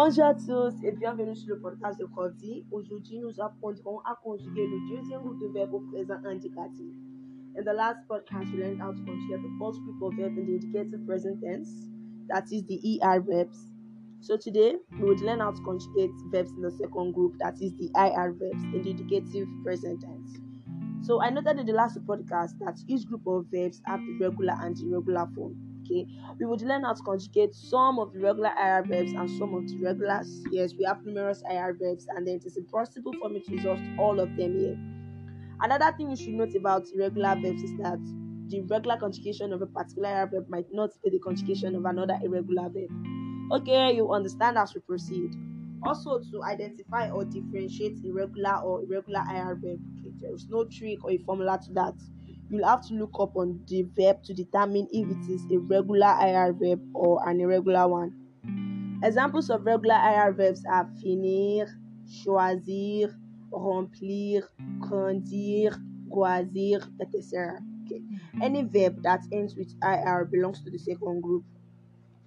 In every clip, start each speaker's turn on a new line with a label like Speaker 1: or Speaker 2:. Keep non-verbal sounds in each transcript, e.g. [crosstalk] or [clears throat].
Speaker 1: Bonjour à tous et bienvenue sur le podcast de Cordy. Aujourd'hui, nous apprendrons à conjuguer le deuxième groupe de verbes au présent indicatif. In the last podcast, we learned how to conjugate the first group of verbs in the indicative present tense, that is the ER verbs. So today, we will learn how to conjugate verbs in the second group, that is the IR verbs in the indicative present tense. So I noted in the last podcast that each group of verbs have the regular and irregular form. Okay, we would learn how to conjugate some of the regular IR verbs and some of the regular. Yes, we have numerous IR verbs, and then it is impossible for me to exhaust all of them here. Another thing you should note about irregular verbs is that the regular conjugation of a particular IR verb might not be the conjugation of another irregular verb. Okay, you understand as we proceed. Also, to identify or differentiate irregular or irregular IR verb, okay, there is no trick or a formula to that you'll have to look up on the verb to determine if it is a regular IR verb or an irregular one. Examples of regular IR verbs are finir, choisir, remplir, grandir, choisir, etc. Okay. Any verb that ends with IR belongs to the second group.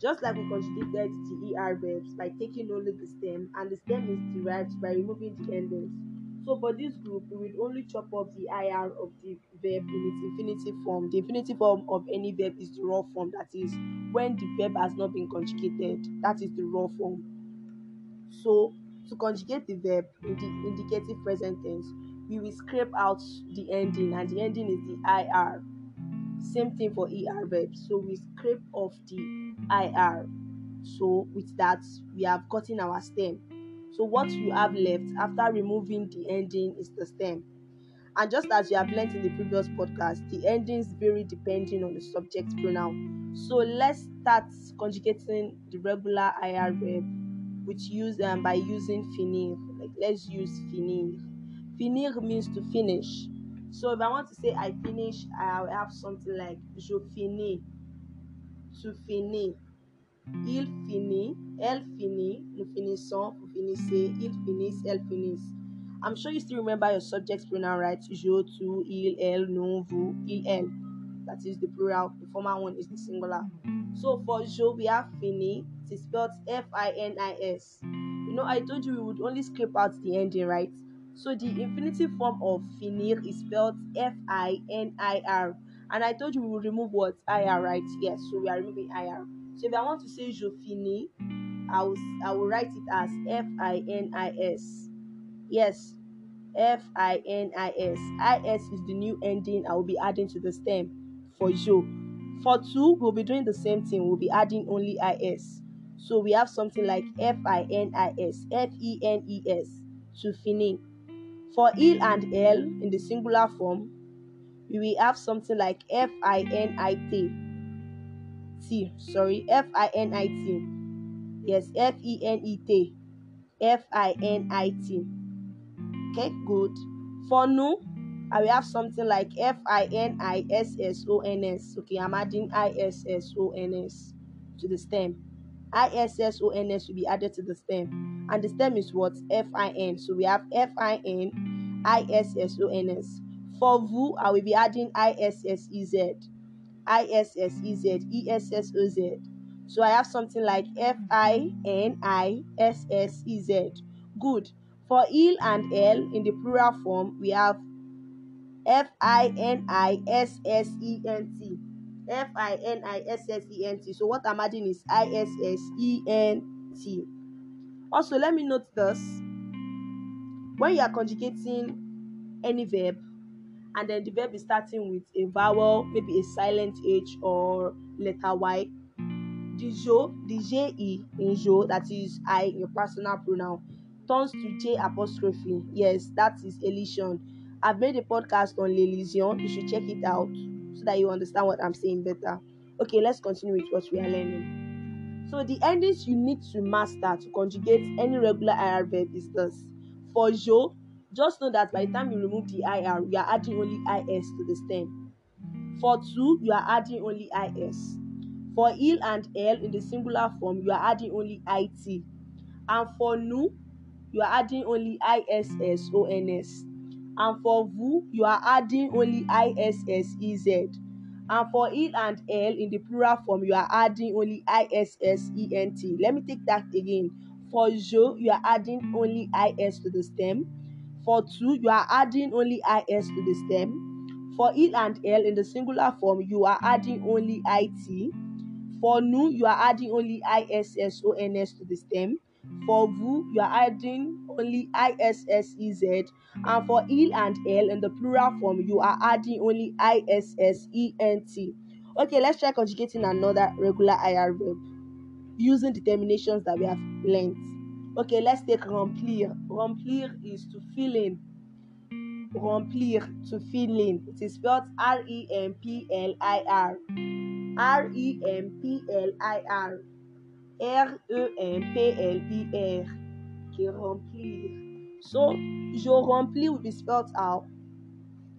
Speaker 1: Just like we conjugated the ER verbs by taking only the stem, and the stem is derived by removing the endings. So for this group, we will only chop off the IR of the verb in its infinitive form. The infinitive form of any verb is the raw form, that is, when the verb has not been conjugated. That is the raw form. So to conjugate the verb in the indicative present tense, we will scrape out the ending, and the ending is the IR. Same thing for ER verbs. So we scrape off the IR. So with that, we have gotten our stem. So what you have left after removing the ending is the stem. And just as you have learned in the previous podcast, the endings vary depending on the subject pronoun. So let's start conjugating the regular IR verb which use um, by using finir. Like let's use finir. Finir means to finish. So if I want to say I finish, I will have something like je finis. To finish. Il finit, elle finit, nous finissons, vous finissez, ils finissent, elles finissent. I'm sure you still remember your subject pronoun, right? Je, tu, il, elle, nous, vous, il, elle. That is the plural. The former one is the singular. So for je, we have fini. It is spelled F-I-N-I-S. You know, I told you we would only scrape out the ending, right? So the infinitive form of finir is spelled F-I-N-I-R. And I told you we would remove what? IR, right? Yes, so we are removing IR. So if I want to say je finis, I will I will write it as F I N I S. Yes, F I N I S. I S is the new ending I will be adding to the stem for je. For two, we'll be doing the same thing. We'll be adding only I S. So we have something like F I N I S, F E N E S to fini. For il and L in the singular form, we will have something like F I N I T T. Sorry, F I N I T. Yes, F E N E T. F I N I T. Okay, good. For nu, I will have something like F I N I S S O N S. Okay, I'm adding I S S O N S to the stem. I S S O N S will be added to the stem. And the stem is what? F I N. So we have F I N I S S O N S. For VU, I will be adding I S S E Z. I S S E Z E S S O Z. So I have something like F I N I S S E Z. Good. For il and L in the plural form, we have F I N I S S E N T. F I N I S S E N T. So what I'm adding is I S S E N T. Also, let me note this. When you are conjugating any verb, and then the verb is starting with a vowel, maybe a silent H or letter Y. The jo, the J-E in jo, that is I your personal pronoun, turns to J apostrophe. Yes, that is elision. I've made a podcast on l'elision. You should check it out so that you understand what I'm saying better. Okay, let's continue with what we are learning. So the endings you need to master to conjugate any regular IR verb is this. For jo, just know that by the time you remove the IR, you are adding only IS to the stem. For two, you are adding only IS. For il and L in the singular form, you are adding only IT. And for nu, you are adding only ISS ONS. And for vous, you are adding only ISSEZ. And for il and L in the plural form, you are adding only ISSENT. Let me take that again. For je, you are adding only is to the stem. For tu, you are adding only is to the stem. For il and l in the singular form, you are adding only it. For nu, you are adding only issons to the stem. For vous, you are adding only issez. And for il and l in the plural form, you are adding only issent. Okay, let's try conjugating another regular IR verb using the terminations that we have learned. Okay, let's take remplir. Remplir is to fill in. Remplir, to fill in. It is spelled R E M P L I R. R E M P L I R. R E M P L I R. Okay, remplir. So, je remplis will be spelled out.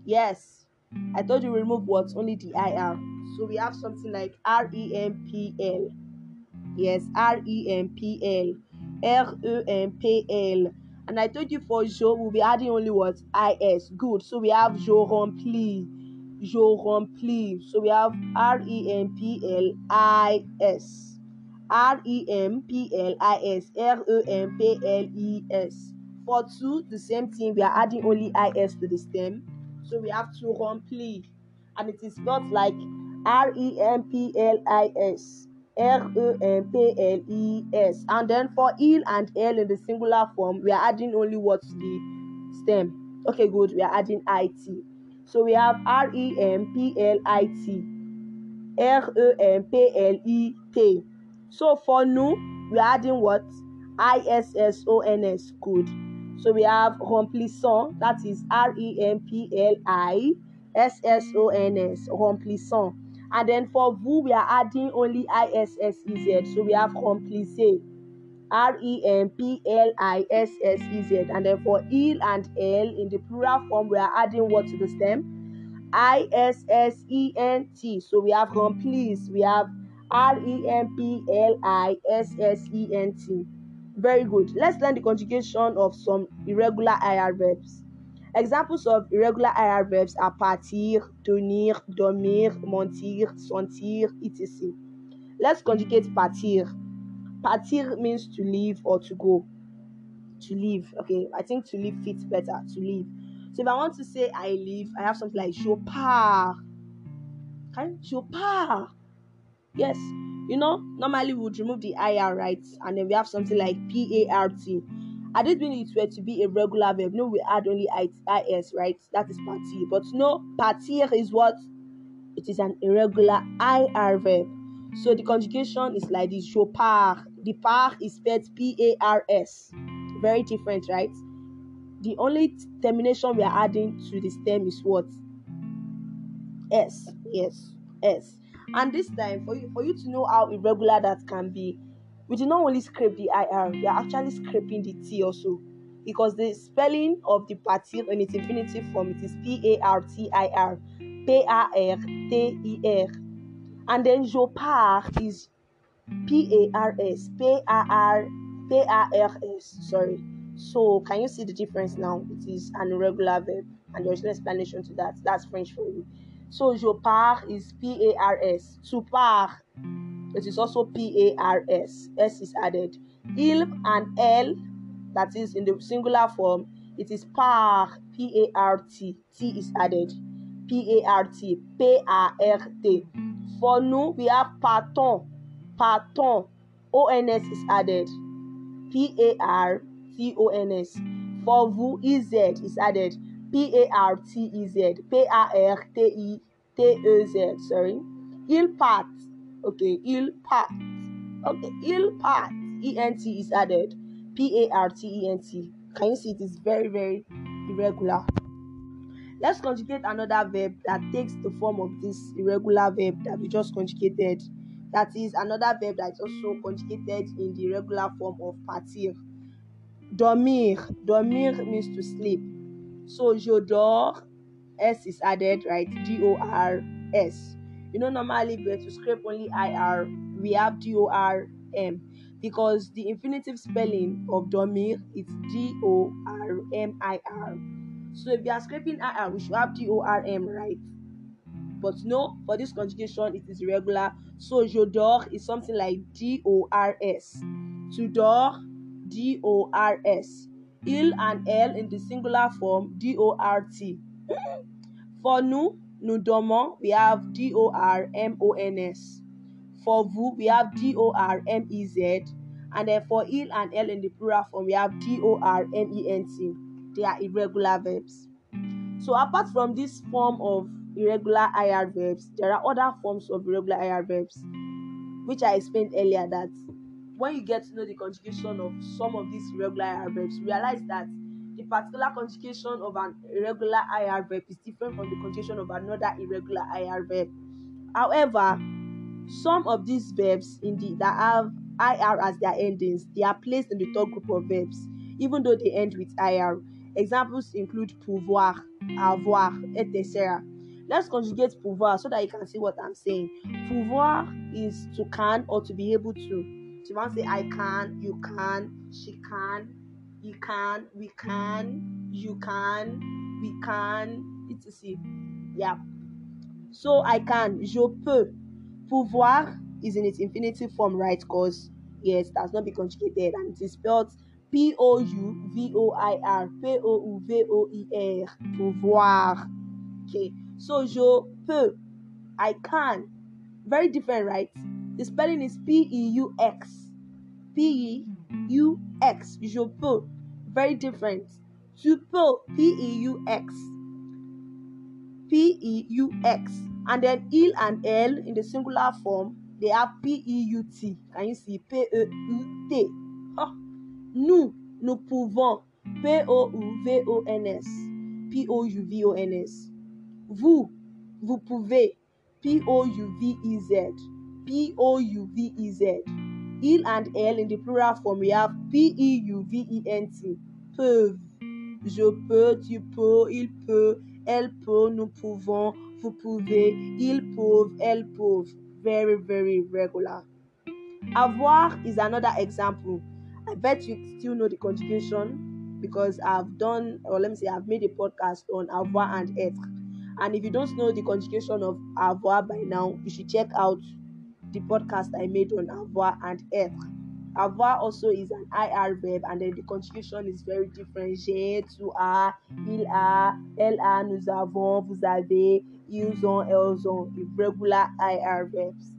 Speaker 1: Yes, I told you remove what? Only the IR. So we have something like R E M P L. Yes, R E M P L. R E M P L. And I told you for Jo, we'll be adding only what? IS. Good. So we have Jo rempli. Jo rempli. So we have R E M P L I S. R E M P L I S. R E M P L E S. For two, the same thing. We are adding only IS to the stem. So we have to rempli. And it is spelled like R E M P L I S. R E M P L E S. And then for il and l in the singular form, we are adding only what to the stem. Okay, good. We are adding it. So we have R E M P L I T. R E M P L E T. So for nu, we are adding what? I S S O N S. Good. So we have remplissant, that is R E M P L I S S O N S. Remplissant. And then for vous, we are adding only I-S-S-E-Z. So we have remplissé. R-E-M-P-L-I-S-S-E-Z. And then for and l in the plural form, we are adding what to the stem? I-S-S-E-N-T. So we have remplis. We have R-E-M-P-L-I-S-S-E-N-T. Very good. Let's learn the conjugation of some irregular IR verbs. Examples of irregular IR verbs are partir, tenir, dormir, mentir, sentir, etc. Let's conjugate partir. Partir means to leave or to go. To leave. Okay, I think to leave fits better. To leave. So if I want to say I leave, I have something like je pars. Okay? Je pars. Yes. You know, normally we would remove the IR, right? And then we have something like P A R T. I did mean it were to be a regular verb. No, we add only is, right? That is partir. But no, partir is what? It is an irregular IR verb. So the conjugation is like this. Je pars. The par is spelled P-A-R-S. Very different, right? The only termination we are adding to the stem is what? S. Yes. S. And this time, for you, for you to know how irregular that can be, we did not only scrape the IR, we are actually scraping the T also. Because the spelling of the partir in its infinitive form it is P A And then je pars is P A R S, P A R P A R S. Sorry. So can you see the difference now? It is an irregular verb, and there's no explanation to that. That's French for you. So je pars is P A R S. Tu pars it is also P A R S. S is added. Il and L, that is in the singular form, it is par, P A R T. T is added. P A R T. P A R T. For nous, we have parton. Parton. O N S is added. P A R T O N S. For vous, E Z is added. P A R T E Z. P A R T I T E Z. Sorry. Il part Okay, il part. Okay, il part. ENT is added. P A R T E N T. Can you see it is very, very irregular? Let's conjugate another verb that takes the form of this irregular verb that we just conjugated. That is another verb that is also conjugated in the regular form of partir. Dormir. Dormir means to sleep. So je dors. S is added, right? D O R S. You know, normally we to scrape only IR, we have D-O-R-M because the infinitive spelling of dormir is D-O-R-M-I-R. So if you are scraping IR, we should have D-O-R-M, right? But no, for this conjugation, it is irregular. So je dors is something like D-O-R-S. To dors, D O R S. Il and L in the singular form D O R T. [clears throat] For nous, nous dormons, we have D O R M O N S. For vous, we have D O R M E Z. And then for il and L in the plural form, we have D O R M E N T. They are irregular verbs. So apart from this form of irregular IR verbs, there are other forms of irregular IR verbs, which I explained earlier that when you get to know the conjugation of some of these irregular IR verbs, realize that the particular conjugation of an irregular IR verb is different from the conjugation of another irregular IR verb. However, some of these verbs indeed that have IR as their endings, they are placed in the third group of verbs, even though they end with IR. Examples include pouvoir, avoir, etc. Let's conjugate pouvoir so that you can see what I'm saying. Pouvoir is to can or to be able to. So you want to say I can, you can, she can, you can, we can, you can, we can, etc. Yeah. So I can, je peux. Pouvoir is in its infinitive form, right? Because yes, that's not be conjugated and it is spelled P O U V O I R P O U V O I R pouvoir. Okay, so je peux, I can. Very different, right? The spelling is P E U X. P E U X. Je peux. Very different. Tu peux. P E U X. P E U X. And then il and L in the singular form, they have P E U T. Can you see? P E U T. Oh. Nous, nous pouvons. P O U V O N S. P O U V O N S. Vous, vous pouvez. P O U V E Z. P O U V E Z. Il and L in the plural form, we have P E U V E N T. Peuvent. Je peux, tu peux, il peut, elle peut, nous pouvons, vous pouvez, ils peuvent, elles peuvent. Very, very regular. Avoir is another example. I bet you still know the conjugation because I've done, or let me say, I've made a podcast on avoir and être. And if you don't know the conjugation of avoir by now, you should check out the podcast I made on avoir and être. Avoir also is an IR verb, and then the conjugation is very different. J'ai, tu as, il a, elle a, nous avons, vous avez, ils ont, elles ont. Irregular IR verbs.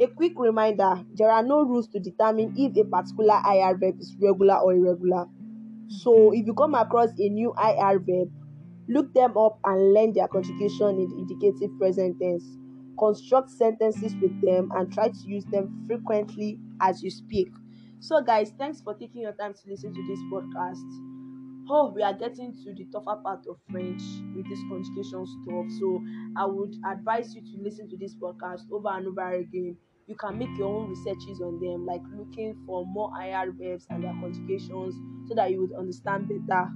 Speaker 1: A quick reminder there are no rules to determine if a particular IR verb is regular or irregular. So, mm-hmm. if you come across a new IR verb, look them up and learn their conjugation in the indicative present tense. Construct sentences with them and try to use them frequently as you speak. So, guys, thanks for taking your time to listen to this podcast. Oh, we are getting to the tougher part of French with this conjugation stuff. So, I would advise you to listen to this podcast over and over again you can make your own researches on them, like looking for more IR verbs and their conjugations, so that you would understand better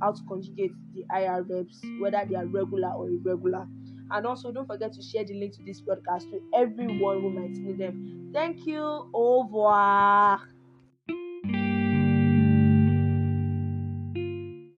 Speaker 1: how to conjugate the IR verbs, whether they are regular or irregular. And also, don't forget to share the link to this podcast to everyone who might need them. Thank you. Au revoir.